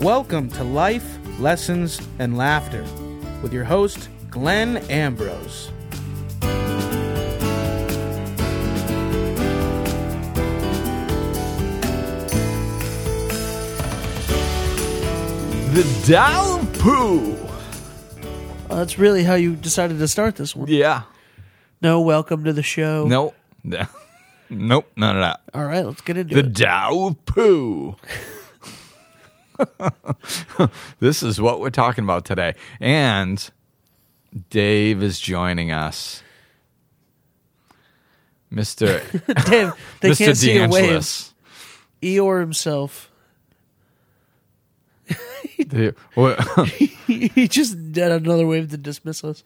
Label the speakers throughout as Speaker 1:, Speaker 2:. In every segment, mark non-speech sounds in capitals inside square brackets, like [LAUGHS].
Speaker 1: Welcome to Life, Lessons, and Laughter with your host, Glenn Ambrose.
Speaker 2: The Tao of Pooh.
Speaker 3: Uh, that's really how you decided to start this one.
Speaker 2: Yeah.
Speaker 3: No, welcome to the show. [LAUGHS]
Speaker 2: Nope. Yeah. Nope. None of that.
Speaker 3: All right, let's get into
Speaker 2: The
Speaker 3: it.
Speaker 2: Tao of Pooh. [LAUGHS] this is what we're talking about today. And Dave is joining us. Mr. [LAUGHS]
Speaker 3: Damn, they
Speaker 2: Mr.
Speaker 3: can't see a wave. Eeyore himself.
Speaker 2: The- what- [LAUGHS]
Speaker 3: he just did another wave to dismiss us.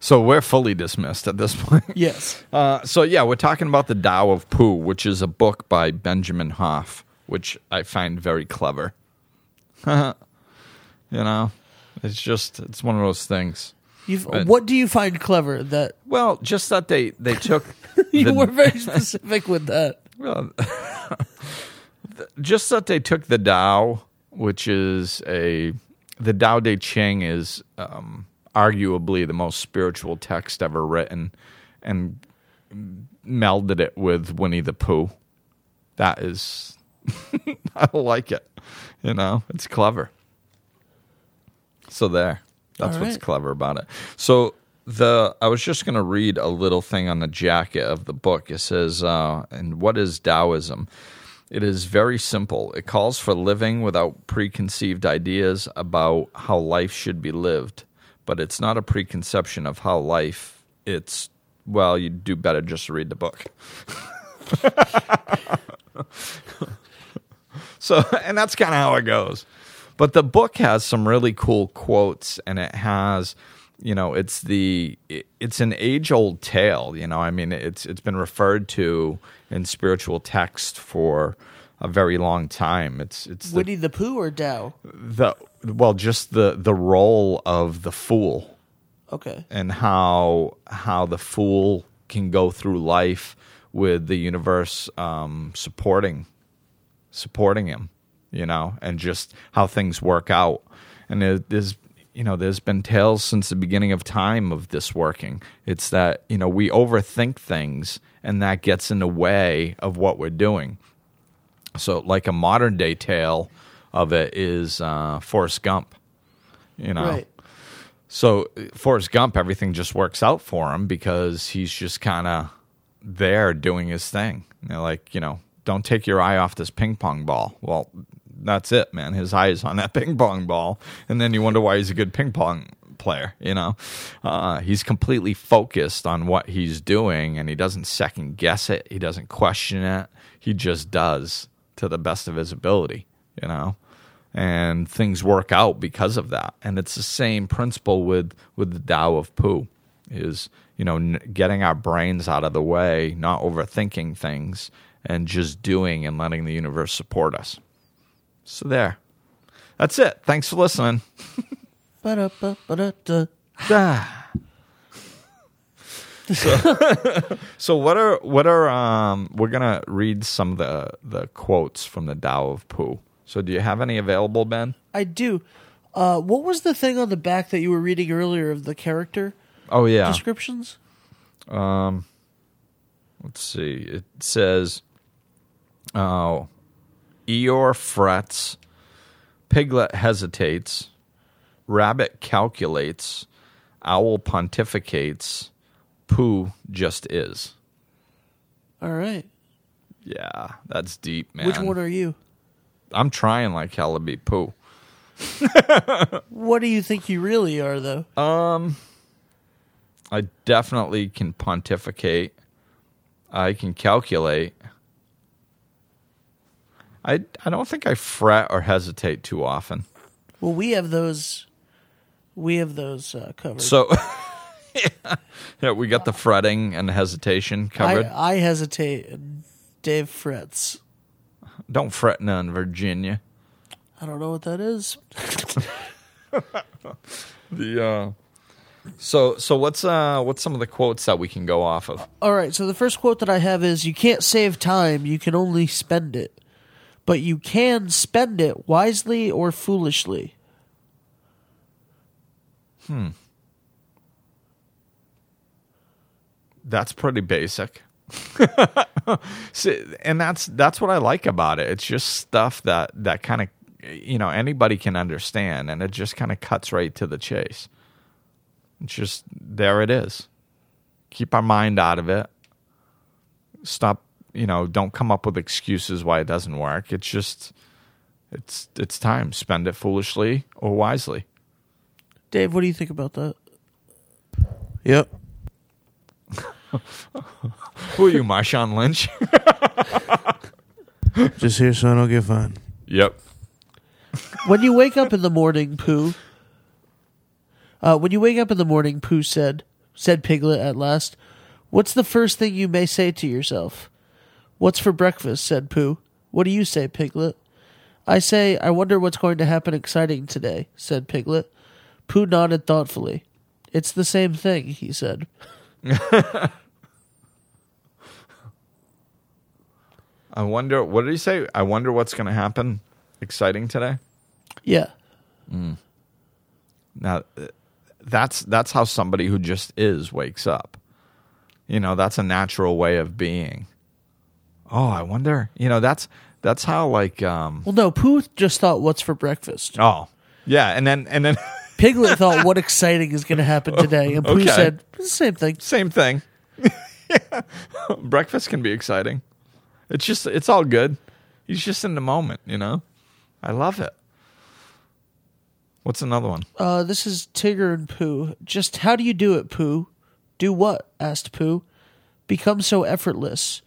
Speaker 2: so we're fully dismissed at this point.
Speaker 3: Yes.
Speaker 2: Uh, so yeah, we're talking about the Tao of Pooh, which is a book by Benjamin Hoff, which I find very clever. [LAUGHS] you know, it's just it's one of those things.
Speaker 3: You've,
Speaker 2: But-
Speaker 3: what do you find clever that
Speaker 2: Well, just that they they [LAUGHS] took
Speaker 3: you
Speaker 2: the-
Speaker 3: were very [LAUGHS] specific with that?
Speaker 2: well, just that they took the Tao, which is a the Tao Te Ching is um, arguably the most spiritual text ever written, and melded it with Winnie the Pooh. That is, I like it. You know, it's clever. So there, that's
Speaker 3: All
Speaker 2: what's clever about it. So the I was just going to read a little thing on the jacket of the book. It says, uh, "And what is Taoism?" It is very simple. It calls for living without preconceived ideas about how life should be lived, but it's not a preconception of how life. It's well, you do better just to read the book. [LAUGHS] so, [LAUGHS] and that's kind of how it goes. But the book has some really cool quotes, and it has, you know, it's the it's an age old tale. You know, I mean, it's it's been referred to in spiritual text for a very long time. It's it's the,
Speaker 3: Winnie the Pooh or Tao?
Speaker 2: the well, just the the role of the fool
Speaker 3: Okay.
Speaker 2: and how how the fool can go through life with the universe um, supporting supporting him, you know, and just how things work out. And there, there's you know there's been tales since the beginning of time of this working. It's that you know we overthink things, and that gets in the way of what we're doing. So, like a modern day tale of it is uh, Forrest Gump. You know,
Speaker 3: Right.
Speaker 2: so Forrest Gump, everything just works out for him because he's just kind of there doing his thing. You know, like you know, don't take your eye off this ping pong ball. Well, that's it, man. His eye is on that [LAUGHS] ping pong ball, and then you wonder why he's a good ping pong player. You know, uh, he's completely focused on what he's doing, and he doesn't second guess it. He doesn't question it. He just does to the best of his ability. You know and things work out because of that. And it's the same principle with with the Tao of Pooh is you know n- getting our brains out of the way, not overthinking things, and just doing and letting the universe support us. So there, that's it. Thanks for listening. [LAUGHS] [LAUGHS] So, [LAUGHS] so what are what are um we're gonna read some of the the quotes from the Tao of Pooh. So do you have any available, Ben?
Speaker 3: I do. Uh, what was the thing on the back that you were reading earlier of the character
Speaker 2: Oh yeah.
Speaker 3: descriptions?
Speaker 2: Um, Let's see. It says, "Oh, Eeyore frets, Piglet hesitates, Rabbit calculates, Owl pontificates, Pooh just is."
Speaker 3: All right.
Speaker 2: Yeah, that's deep, man.
Speaker 3: Which one are you?
Speaker 2: I'm trying like hell to be Pooh.
Speaker 3: What do you think you really are, though?
Speaker 2: Um, I definitely can pontificate. I can calculate. I I don't think I fret or hesitate too often.
Speaker 3: Well, we have those. We have those uh, covered.
Speaker 2: So, yeah, [LAUGHS] yeah, we got the fretting and hesitation covered.
Speaker 3: I, I hesitate. Dave frets.
Speaker 2: Don't fret none, Virginia.
Speaker 3: I don't know what that is. [LAUGHS]
Speaker 2: The uh, so so what's uh what's some of the quotes that we can go off of?
Speaker 3: All right. So the first quote that I have is, "You can't save time. You can only spend it." But you can spend it wisely or foolishly. Hmm.
Speaker 2: That's pretty basic. [LAUGHS] See, and that's that's what I like about it. It's just stuff that that kind of you know anybody can understand, and it just kind of cuts right to the chase. It's just there it is. Keep our mind out of it. Stop, you know, don't come up with excuses why it doesn't work. It's just it's it's time. Spend it foolishly or wisely.
Speaker 3: Dave, what do you think about that?
Speaker 1: Yep. [LAUGHS]
Speaker 2: Who are you, Marshawn Lynch? [LAUGHS]
Speaker 1: Just here so I don't get fined.
Speaker 2: yep.
Speaker 3: When you wake up in the morning, Pooh. Uh, when you wake up in the morning, Pooh said, said Piglet at last, What's the first thing you may say to yourself? What's for breakfast? said Pooh. What do you say, Piglet? I say, I wonder what's going to happen exciting today, said Piglet. Pooh nodded thoughtfully. It's the same thing, he said. [LAUGHS]
Speaker 2: I wonder what did he say? I wonder what's going to happen exciting today.
Speaker 3: Yeah.
Speaker 2: Now, uh, that's that's how somebody who just is wakes up. You know, that's a natural way of being. Oh, I wonder. You know, that's that's how like um
Speaker 3: Well, no, Pooh just thought, What's for breakfast?
Speaker 2: oh yeah, and then and then [LAUGHS]
Speaker 3: Piglet thought, What exciting is going to happen today? And Pooh
Speaker 2: Okay.
Speaker 3: said, Same thing.
Speaker 2: same thing. [LAUGHS] Breakfast can be exciting. It's just it's all good. He's just in the moment, you know. I love it. What's another one?
Speaker 3: Uh, this is Tigger and Pooh. Just how do you do it, Pooh? Do what? asked Pooh. Become so effortless.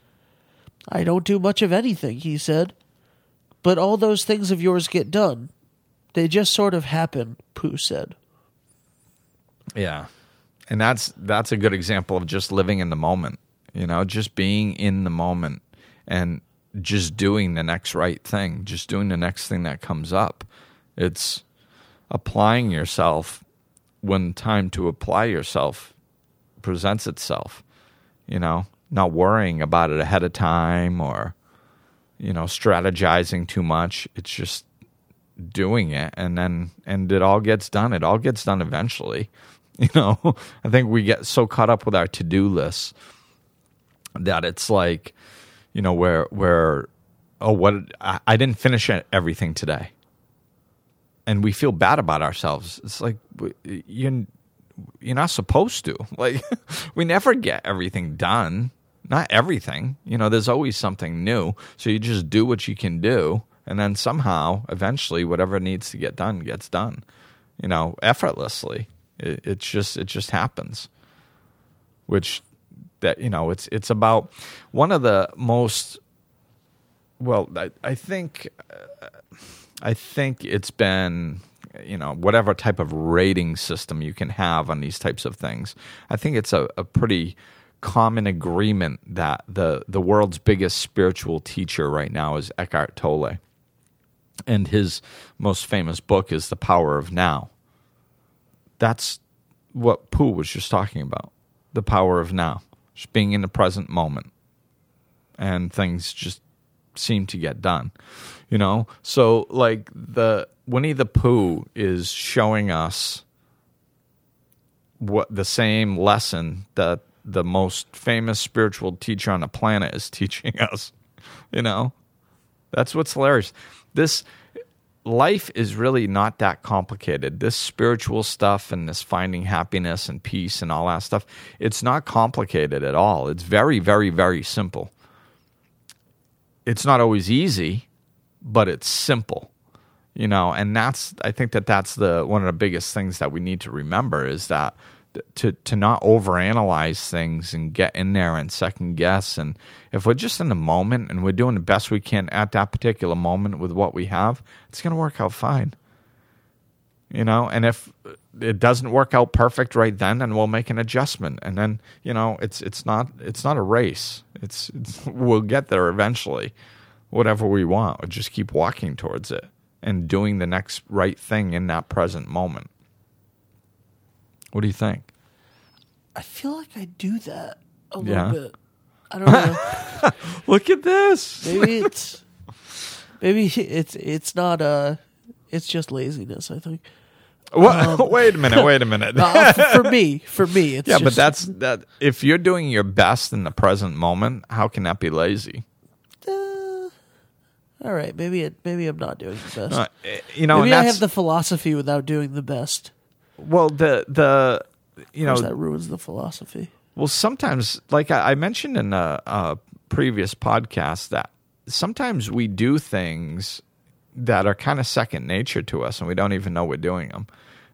Speaker 3: I don't do much of anything, he said. But all those things of yours get done. They just sort of happen, Pooh said.
Speaker 2: Yeah. And that's that's a good example of just living in the moment, you know, just being in the moment and just doing the next right thing, just doing the next thing that comes up. It's applying yourself when time to apply yourself presents itself, you know, not worrying about it ahead of time or you know, strategizing too much. It's just doing it and then and it all gets done. It all gets done eventually. [LAUGHS] You know i think we get so caught up with our to-do lists that it's like you know where where oh what I, I didn't finish everything today. And we feel bad about ourselves. It's like you you're not supposed to. [LAUGHS] Like we never get everything done. Not everything. You know there's always something new. So you just do what you can do. And then somehow eventually whatever needs to get done gets done you know effortlessly. It, it's just it just happens. Which that you know it's it's about one of the most well i, I think uh, i think it's been you know whatever type of rating system you can have on these types of things i think it's a, a pretty common agreement that the the world's biggest spiritual teacher right now is eckhart tolle and his most famous book is the power of now that's what Pooh was just talking about the power of now, just being in the present moment. And things just seem to get done, you know? So, like, the Winnie the Pooh is showing us what the same lesson that the most famous spiritual teacher on the planet is [LAUGHS] teaching us, you know? That's what's hilarious. This life is really not that complicated. This spiritual stuff and this finding happiness and peace and all that stuff, it's not complicated at all. It's very, very, very simple. It's not always easy, but it's simple. You know, and that's I think that that's the one of the biggest things that we need to remember is that to to not overanalyze things and get in there and second guess. And if we're just in the moment and we're doing the best we can at that particular moment with what we have it's going to work out fine. You know and if it doesn't work out perfect right then then we'll make an adjustment. And then you know it's it's not it's not a race. It's, it's [LAUGHS] we'll get there eventually whatever we want. We'll just keep walking towards it and doing the next right thing in that present moment what do you think
Speaker 3: I feel like I do that a little
Speaker 2: Yeah.
Speaker 3: bit. I don't know. [LAUGHS]
Speaker 2: look at this
Speaker 3: maybe it's Maybe it's it's not uh it's just laziness. I think.
Speaker 2: What? [LAUGHS] wait a minute. Wait a minute. [LAUGHS]
Speaker 3: Uh, for me, for me, it's
Speaker 2: yeah, but that's that. If you're doing your best in the present moment, how can that be lazy?
Speaker 3: All right. Maybe it maybe I'm not doing the best.
Speaker 2: Uh, you know,
Speaker 3: maybe I have the philosophy without doing the best.
Speaker 2: well, the the you know,
Speaker 3: that ruins the philosophy.
Speaker 2: well, sometimes, like I, I mentioned in a, a previous podcast, that sometimes we do things that are kind of second nature to us, and we don't even know we're doing them.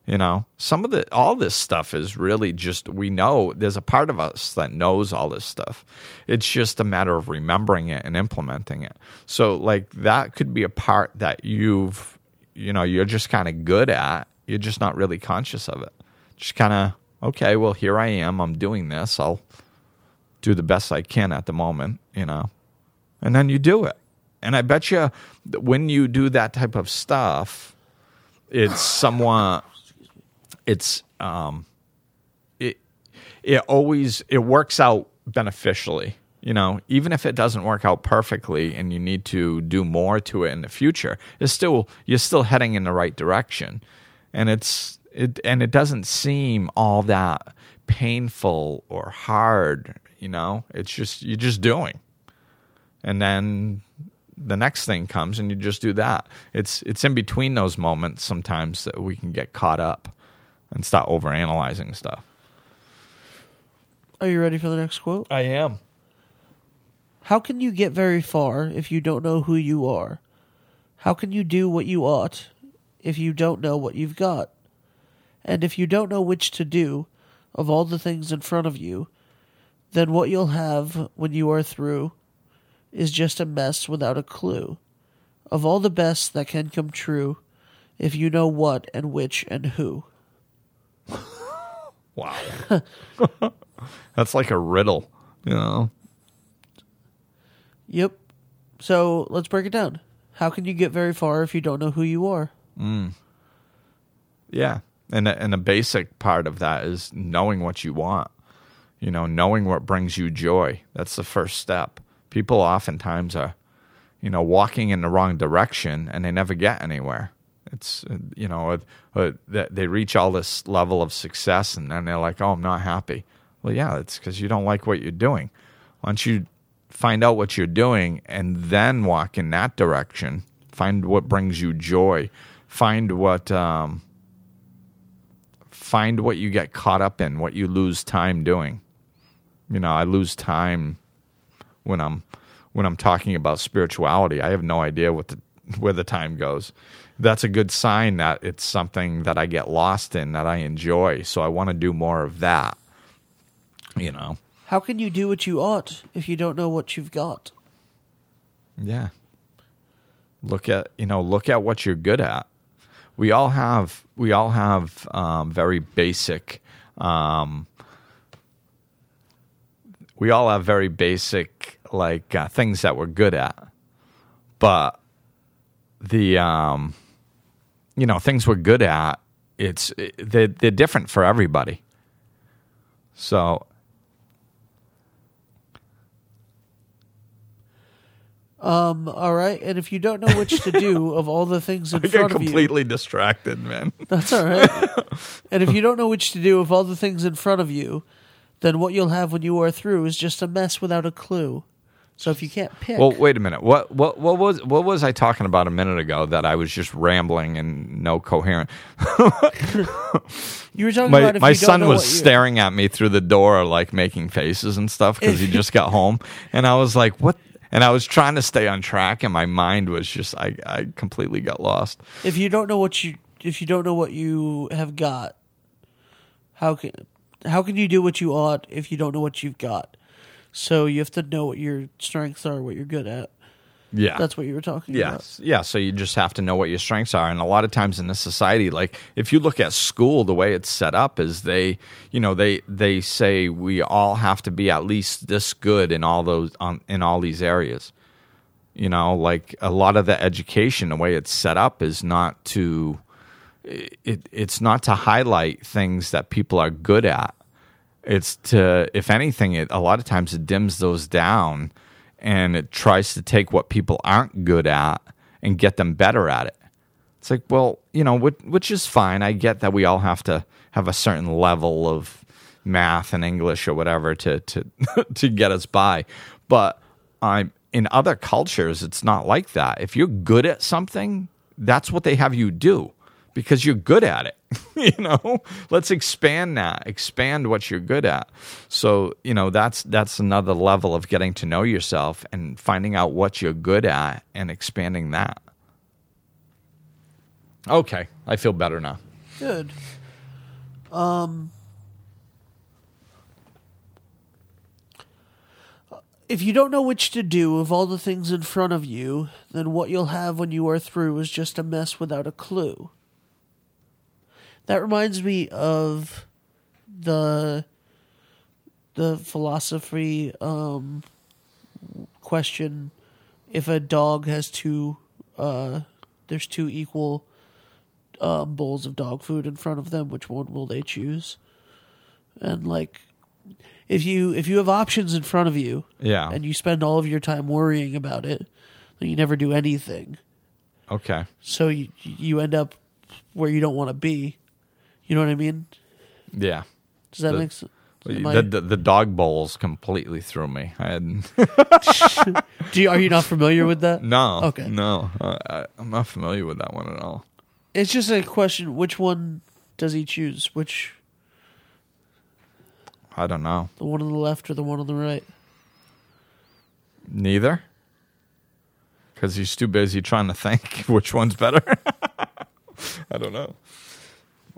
Speaker 2: You know, some of the all this stuff is really just we know there's a part of us that knows all this stuff. It's just a matter of remembering it and implementing it. So like that could be a part that you've you know, you're just kind of good at. You're just not really conscious of it. Just kind of okay, well here I am, I'm doing this. I'll do the best I can at the moment, you know. And then you do it. And I bet you when you do that type of stuff, it's somewhat it's um it it always it works out beneficially you know? Even if it doesn't work out perfectly and you need to do more to it in the future it's still you're still heading in the right direction. And it's it and it doesn't seem all that painful or hard you know? It's just you're just doing. And then the next thing comes and you just do that. It's it's in between those moments sometimes that we can get caught up and stop overanalyzing stuff
Speaker 3: Are you ready for the next quote?
Speaker 2: i am
Speaker 3: How can you get very far if you don't know who you are? How can you do what you ought if you don't know what you've got? And if you don't know which to do of all the things in front of you, then what you'll have when you are through is just a mess without a clue of all the best that can come true if you know what and which and who.
Speaker 2: Wow [LAUGHS] that's like a riddle you know
Speaker 3: Yep. So let's break it down. How can you get very far if you don't know who you are? Mm.
Speaker 2: Yeah, and a, and a basic part of that is knowing what you want. You know, knowing what brings you joy. That's the first step. People oftentimes are, you know, walking in the wrong direction and they never get anywhere. It's uh, you know, uh, uh, that they reach all this level of success and then they're like, "Oh, I'm not happy." Well, yeah, it's because you don't like what you're doing. Once you find out what you're doing and then walk in that direction, find what brings you joy, find what um, find what you get caught up in, what you lose time doing. You know, I lose time when I'm when I'm talking about spirituality. I have no idea what the where the time goes. That's a good sign that it's something that I get lost in that I enjoy. So I want to do more of that. You know.
Speaker 3: How can you do what you ought if you don't know what you've got?
Speaker 2: Yeah. Look at you know look at what you're good at. We all have we all have um, very basic. Um, we all have very basic like uh, things that we're good at, but the um, you know things we're good at it's they're, they're different for everybody. So
Speaker 3: Um, all right. And if you don't know which to do of all the things [LAUGHS] in
Speaker 2: I
Speaker 3: front of you,
Speaker 2: completely distracted, man.
Speaker 3: that's all right. and if you don't know which to do of all the things in front of you, then what you'll have when you are through is just a mess without a clue. So if you can't pick,
Speaker 2: Well, wait a minute. What what what was what was I talking about a minute ago that I was just rambling and no coherent?
Speaker 3: you were talking
Speaker 2: My
Speaker 3: about
Speaker 2: my son was staring at me through the door like making faces and stuff because he [LAUGHS] just got home and I was like, "What?" And I was trying to stay on track and my mind was just I I completely got lost.
Speaker 3: If you don't know what you if you don't know what you have got, how can how can you do what you ought if you don't know what you've got? So you have to know what your strengths are, what you're good at.
Speaker 2: Yeah.
Speaker 3: That's what you were talking about.
Speaker 2: Yeah. So you just have to know what your strengths are. And a lot of times in this society, like if you look at school, the way it's set up is they, you know, they they say we all have to be at least this good in all those on in all these areas. You know, like a lot of the education, the way it's set up is not to it it's not to highlight things that people are good at. It's to if anything, it a lot of times it dims those down and it tries to take what people aren't good at and get them better at it. It's like, well, you know, which, is fine. I get that we all have to have a certain level of math and English or whatever to to [LAUGHS] to get us by. But I'm in other cultures, it's not like that. If you're good at something, that's what they have you do because you're good at it. [LAUGHS] you know, let's expand that, expand what you're good at. So, you know, that's that's another level of getting to know yourself and finding out what you're good at and expanding that. Okay, I feel better now.
Speaker 3: Good. Um, if you don't know which to do of all the things in front of you, then what you'll have when you are through is just a mess without a clue. That reminds me of the the philosophy um, question: if a dog has two, uh, there's two equal um, bowls of dog food in front of them, which one will they choose? And like, if you if you have options in front of you,
Speaker 2: Yeah.
Speaker 3: and you spend all of your time worrying about it, then you never do anything.
Speaker 2: Okay.
Speaker 3: So you you end up where you don't want to be. You know what I mean?
Speaker 2: Yeah.
Speaker 3: Does that
Speaker 2: The-
Speaker 3: make sense?
Speaker 2: The, the, the dog bowls completely threw me. I had [LAUGHS] [LAUGHS]
Speaker 3: Do you, are you not familiar with that?
Speaker 2: no.
Speaker 3: Okay.
Speaker 2: No, I, I'm not familiar with that one at all.
Speaker 3: It's just a question: which one does he choose? Which
Speaker 2: I don't know.
Speaker 3: the one on the left or the one on the right?
Speaker 2: Neither. Because he's too busy trying to think [LAUGHS] which one's better. I don't know.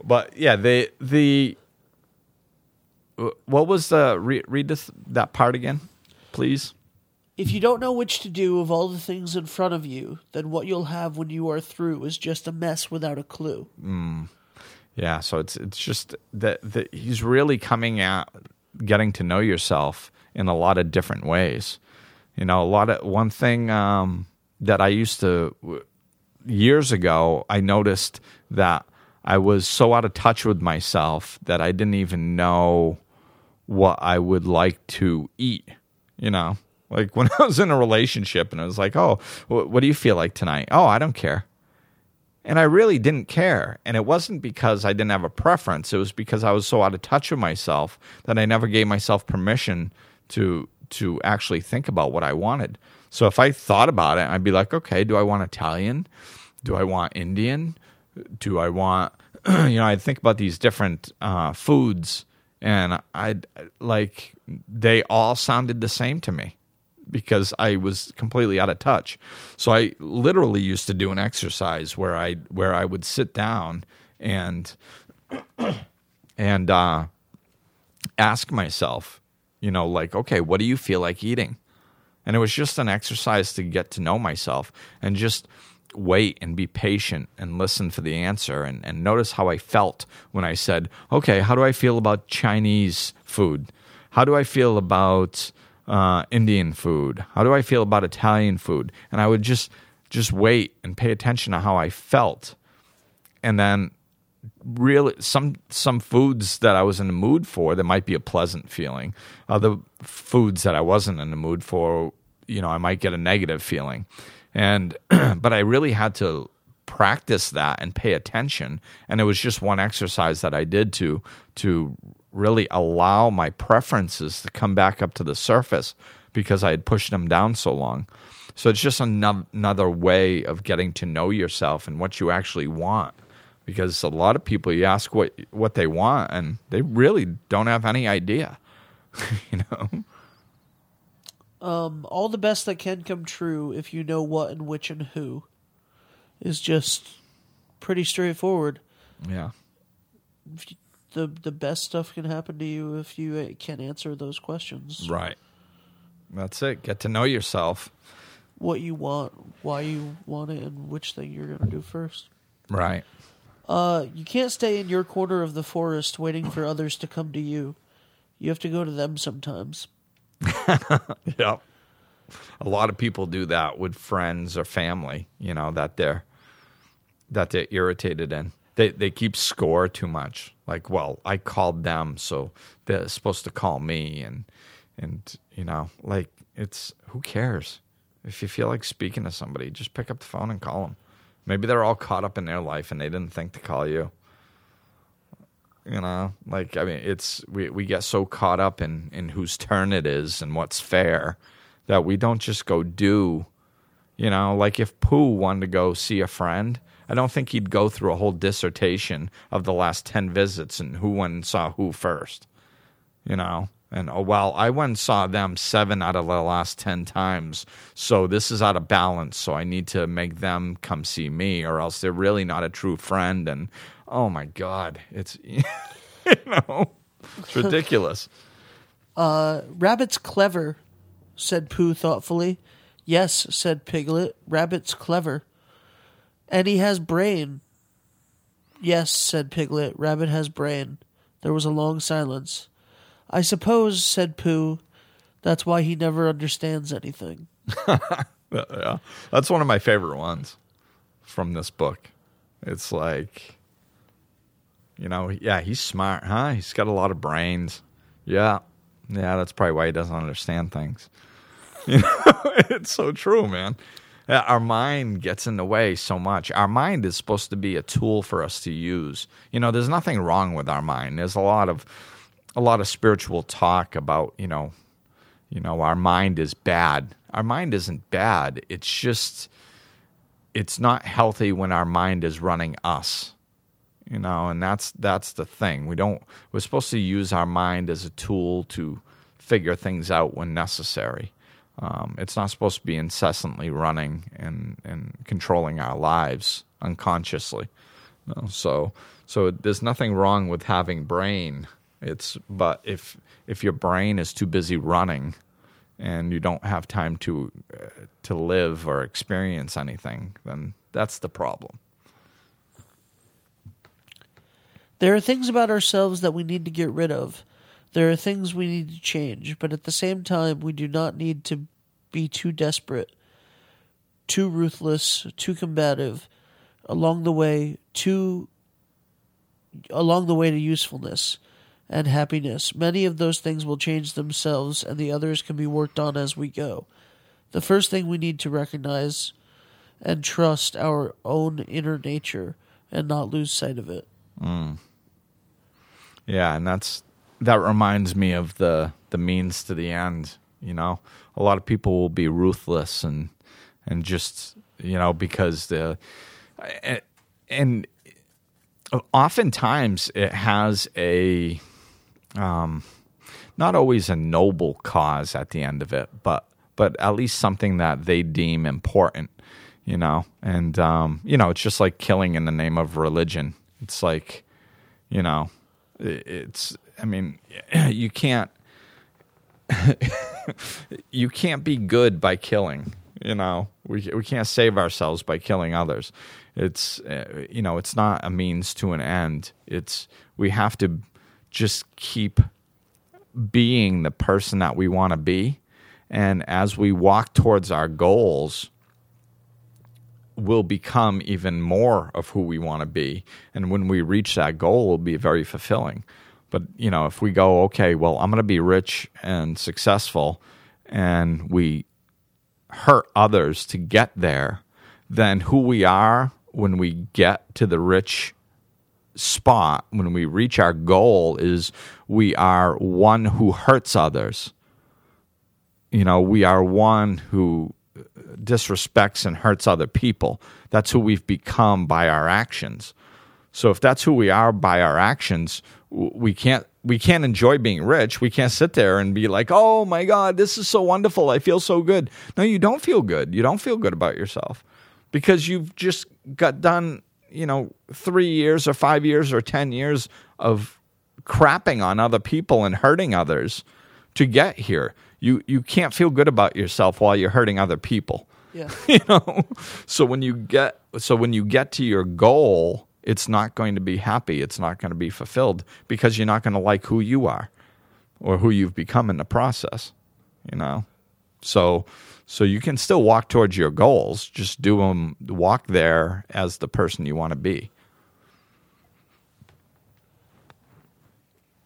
Speaker 2: But yeah, the the what was the re, read this that part again, please.
Speaker 3: If you don't know which to do of all the things in front of you, then what you'll have when you are through is just a mess without a clue.
Speaker 2: Yeah, so it's it's just that that he's really coming at getting to know yourself in a lot of different ways. You know, a lot of one thing um, that I used to years ago, I noticed that I was so out of touch with myself that I didn't even know what I would like to eat. You know, like [LAUGHS] when I was in a relationship and I was like, "Oh, wh- what do you feel like tonight?" "Oh, I don't care." And I really didn't care. And it wasn't because I didn't have a preference. It was because I was so out of touch with myself that I never gave myself permission to to actually think about what I wanted. So if I thought about it, I'd be like, okay, do I want Italian? Do I want Indian? Do I want [CLEARS THROAT] you know, I'd think about these different uh, foods and I'd like they all sounded the same to me because I was completely out of touch. So I literally used to do an exercise where I where I would sit down and [CLEARS THROAT] and uh, ask myself, you know, like, okay, what do you feel like eating? And it was just an exercise to get to know myself and just wait and be patient and listen for the answer and, and notice how I felt when I said, okay, how do I feel about Chinese food? How do I feel about uh, Indian food? How do I feel about Italian food? And I would just just wait and pay attention to how I felt. And then really some some foods that I was in the mood for that might be a pleasant feeling. Other foods that I wasn't in the mood for, you know, I might get a negative feeling. And [CLEARS THROAT] but I really had to practice that and pay attention. And it was just one exercise that I did to to really allow my preferences to come back up to the surface because I had pushed them down so long. So it's just another, way of getting to know yourself and what you actually want because a lot of people you ask what what they want and they really don't have any idea [LAUGHS] you know
Speaker 3: Um, all the best that can come true if you know what and which and who is just pretty straightforward.
Speaker 2: yeah
Speaker 3: The the best stuff can happen to you if you uh, can answer those questions.
Speaker 2: right that's it get to know yourself
Speaker 3: What you want, why you want it, and which thing you're gonna do first.
Speaker 2: right
Speaker 3: Uh, you can't stay in your corner of the forest waiting for others to come to you. You have to go to them sometimes. [LAUGHS]
Speaker 2: yeah a lot of people do that with friends or family you know that they're that they're irritated in they they keep score too much like well i called them so they're supposed to call me and and you know like it's who cares If you feel like speaking to somebody, just pick up the phone and call them. Maybe they're all caught up in their life and they didn't think to call you. You know, like I mean, it's we we get so caught up in in whose turn it is and what's fair that we don't just go do. You know, like if Pooh wanted to go see a friend, I don't think he'd go through a whole dissertation of the last ten visits and who went and saw who first. You know, and oh well, I went and saw them seven out of the last ten times, so this is out of balance. So I need to make them come see me, or else they're really not a true friend. And oh my god, it's [LAUGHS] you know, it's ridiculous. [LAUGHS]
Speaker 3: Uh, rabbit's clever, said Pooh thoughtfully. Yes, said Piglet. Rabbit's clever. And he has brain. Yes, said Piglet. Rabbit has brain. There was a long silence. I suppose, said Pooh, that's why he never understands anything. [LAUGHS]
Speaker 2: yeah, that's one of my favorite ones from this book. It's like, you know, yeah, he's smart, huh? He's got a lot of brains. Yeah, yeah, that's probably why he doesn't understand things. [LAUGHS] You know, [LAUGHS] it's so true, man. Yeah, Our mind gets in the way so much. Our mind is supposed to be a tool for us to use. You know, there's nothing wrong with our mind. There's a lot of a lot of spiritual talk about, you know, you know, our mind is bad. Our mind isn't bad. It's just it's not healthy when our mind is running us. You know, and that's that's the thing. We don't we're supposed to use our mind as a tool to figure things out when necessary. Um, it's not supposed to be incessantly running and, and controlling our lives unconsciously. You know, so so there's nothing wrong with having brain. It's but if if your brain is too busy running and you don't have time to uh, to live or experience anything, then that's the problem.
Speaker 3: There are things about ourselves that we need to get rid of. There are things we need to change, but at the same time, we do not need to be too desperate, too ruthless, too combative. Along the way, too along the way to usefulness and happiness. Many of those things will change themselves, and the others can be worked on as we go. The first thing we need to recognize and trust our own inner nature and not lose sight of it. Mm.
Speaker 2: Yeah, and that's that reminds me of the the means to the end. You know, a lot of people will be ruthless and and just you know because the and- and oftentimes it has a um not always a noble cause at the end of it, but but at least something that they deem important, you know. And um, you know, it's just like killing in the name of religion. It's like, you know, it's I mean, [CLEARS THROAT] you can't [LAUGHS] you can't be good by killing. You know, we we can't save ourselves by killing others. It's uh, you know, it's not a means to an end. It's we have to just keep being the person that we want to be, and as we walk towards our goals, we'll become even more of who we want to be. And when we reach that goal, it'll be very fulfilling. But, you know, if we go, okay, well, I'm going to be rich and successful, and we hurt others to get there, then who we are when we get to the rich spot, when we reach our goal, is we are one who hurts others. You know, we are one who uh, disrespects and hurts other people. That's who we've become by our actions. So if that's who we are by our actions, we can't we can't enjoy being rich. We can't sit there and be like, "Oh my god, this is so wonderful. I feel so good." No, you don't feel good. You don't feel good about yourself because you've just got done, you know, 3 years or 5 years or 10 years of crapping on other people and hurting others to get here. You you can't feel good about yourself while you're hurting other people
Speaker 3: Yeah. [LAUGHS]
Speaker 2: you know so when you get so when you get to your goal it's not going to be happy it's not going to be fulfilled because you're not going to like who you are or who you've become in the process you know so so you can still walk towards your goals just do them walk there as the person you want to be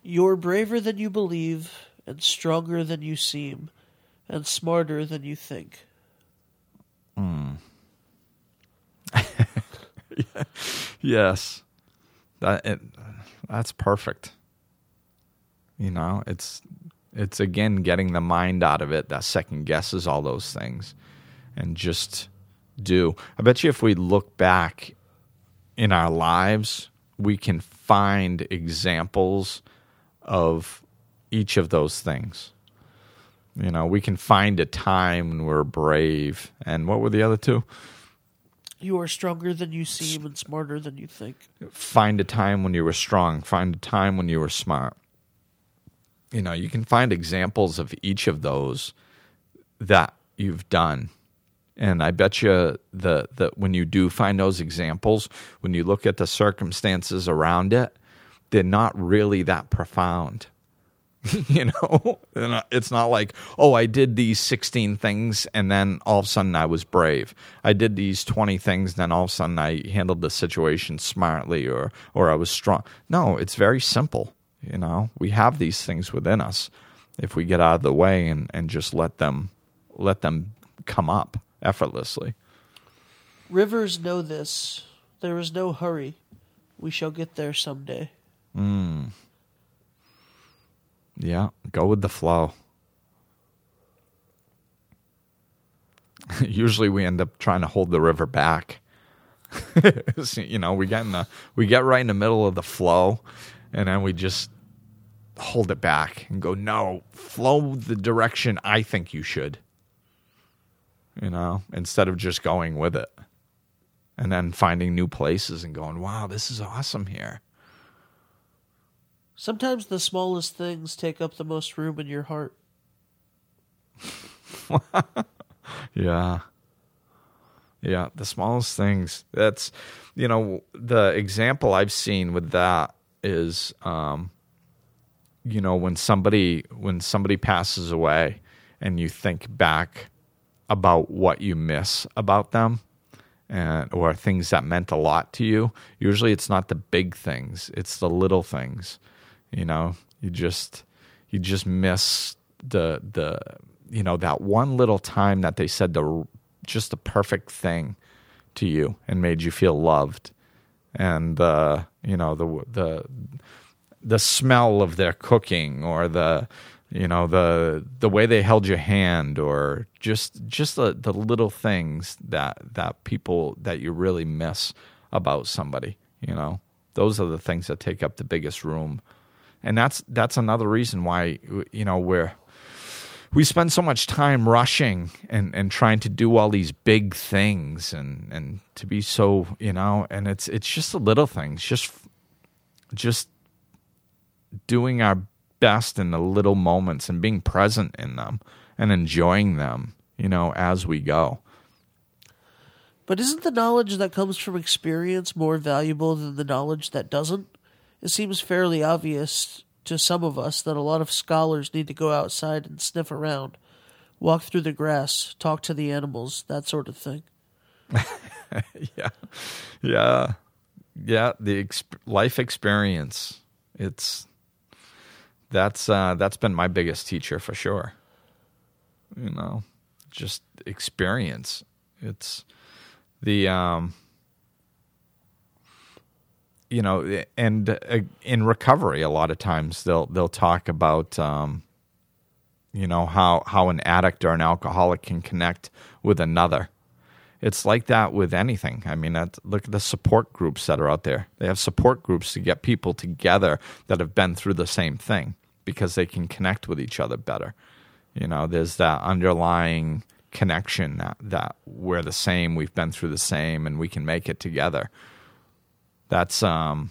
Speaker 3: You're braver than you believe, and stronger than you seem, and smarter than you think. Hmm. [LAUGHS]
Speaker 2: Yes, that it, that's perfect. You know, it's it's again getting the mind out of it that second guesses all those things, and just do. I bet you if we look back in our lives, we can find examples of each of those things. You know, we can find a time when we're brave. And what were the other two?
Speaker 3: You are stronger than you seem and smarter than you think.
Speaker 2: find a time when you were strong, find a time when you were smart. You know, you can find examples of each of those that you've done. And I bet you the, the when you do find those examples, when you look at the circumstances around it, they're not really that profound. [LAUGHS] you know, it's not like, oh, I did these 16 things and then all of a sudden I was brave. I did these 20 things, and then all of a sudden I handled the situation smartly or, or I was strong. No, it's very simple. You know, we have these things within us if we get out of the way and, and just let them, let them come up effortlessly.
Speaker 3: Rivers know this. There is no hurry. We shall get there someday. Hmm.
Speaker 2: Yeah, go with the flow. [LAUGHS] Usually we end up trying to hold the river back. [LAUGHS] You know, we get in the we get right in the middle of the flow and then we just hold it back and go, "No, flow the direction I think you should." You know, instead of just going with it. And then finding new places and going, "Wow, this is awesome here."
Speaker 3: Sometimes the smallest things take up the most room in your heart. [LAUGHS]
Speaker 2: Yeah. Yeah, the smallest things. That's you know, the example I've seen with that is um you know, when somebody when somebody passes away and you think back about what you miss about them and or things that meant a lot to you, usually it's not the big things, it's the little things. You know, you just you just miss the the you know that one little time that they said the just the perfect thing to you and made you feel loved and uh you know the the the smell of their cooking or the you know the the way they held your hand or just just the, the little things that that people that you really miss about somebody you know? Those are the things that take up the biggest room. And that's that's another reason why you know we're we spend so much time rushing and, and trying to do all these big things and, and to be so you know and it's it's just the little things just just doing our best in the little moments and being present in them and enjoying them you know as we go
Speaker 3: But isn't the knowledge that comes from experience more valuable than the knowledge that doesn't? It seems fairly obvious to some of us that a lot of scholars need to go outside and sniff around, walk through the grass, talk to the animals, that sort of thing. [LAUGHS]
Speaker 2: yeah yeah yeah the exp- life experience it's that's uh that's been my biggest teacher for sure. You know just experience. It's the um you know and uh, in recovery a lot of times they'll they'll talk about um you know how how an addict or an alcoholic can connect with another it's like that with anything. I mean, look at the support groups that are out there. They have support groups to get people together that have been through the same thing because they can connect with each other better. You know, there's that underlying connection that, that we're the same, we've been through the same, and we can make it together. That's um,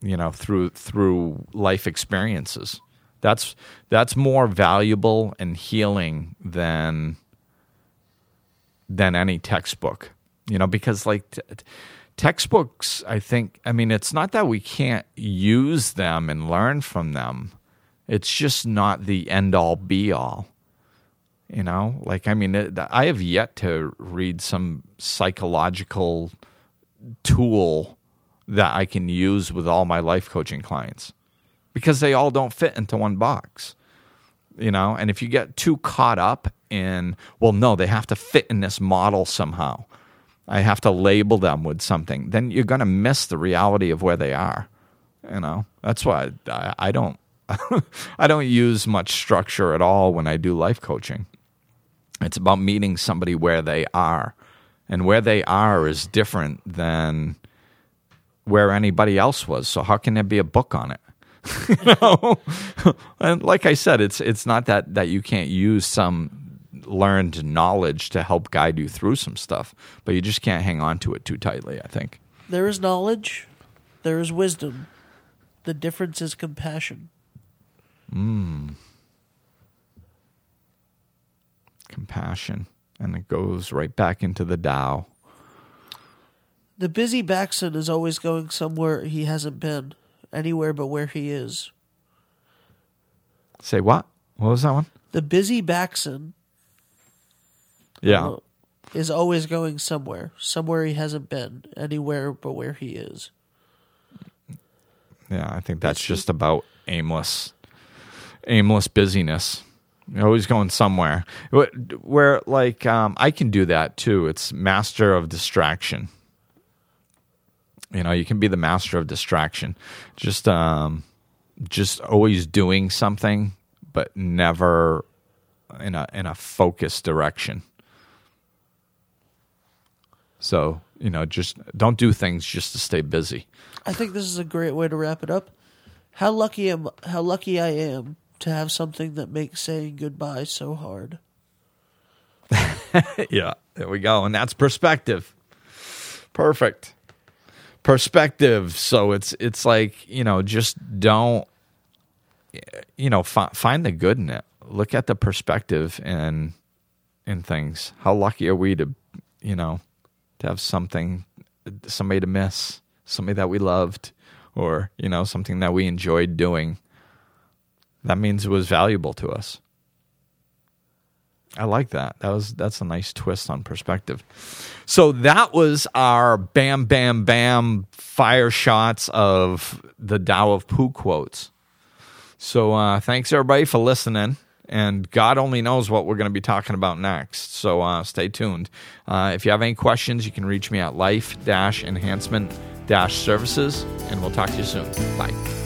Speaker 2: you know, through through life experiences. That's that's more valuable and healing than than any textbook you know because like t- textbooks i think i mean it's not that we can't use them and learn from them. It's just not the end all be all you know? Like i mean it, i have yet to read some psychological tool that i can use with all my life coaching clients because they all don't fit into one box you know? And if you get too caught up in, well, no, they have to fit in this model somehow. I have to label them with something. Then you're going to miss the reality of where they are. You know, that's why I, I don't. [LAUGHS] I don't use much structure at all when I do life coaching. It's about meeting somebody where they are. And where they are is different than where anybody else was. So how can there be a book on it? [LAUGHS] you know? [LAUGHS] and like I said, it's it's not that that you can't use some learned knowledge to help guide you through some stuff, but you just can't hang on to it too tightly, I think.
Speaker 3: There is knowledge, there is wisdom. The difference is compassion. Hmm.
Speaker 2: Compassion. And it goes right back into the Tao.
Speaker 3: The Bisy Backson is always going somewhere he hasn't been, anywhere but where he is.
Speaker 2: Say what? What was that one?
Speaker 3: The Bisy Backson
Speaker 2: Yeah.
Speaker 3: uh, is always going somewhere, somewhere he hasn't been, anywhere but where he is.
Speaker 2: Yeah, I think that's just about aimless, aimless busyness. You're always going somewhere. Where like um, I can do that too. It's master of distraction. You know, you can be the master of distraction. Just um, just always doing something, but never in a in a focused direction. So you know, just don't do things just to stay busy.
Speaker 3: I think this is a great way to wrap it up. How lucky am how lucky I am to have something that makes saying goodbye so hard. [LAUGHS]
Speaker 2: yeah, there we go. And that's perspective. Perfect. Perspective. So it's it's like, you know, just don't you know, fi- find the good in it. Look at the perspective in in things. How lucky are we to, you know, to have something somebody to miss, somebody that we loved or, you know, something that we enjoyed doing. That means it was valuable to us. I like that. That was that's a nice twist on perspective. So that was our bam bam bam fire shots of the Tao of Pooh quotes. So uh, thanks everybody for listening. And God only knows what we're going to be talking about next. So uh, stay tuned. Uh, if you have any questions, you can reach me at life enhancement services, and we'll talk to you soon. Bye.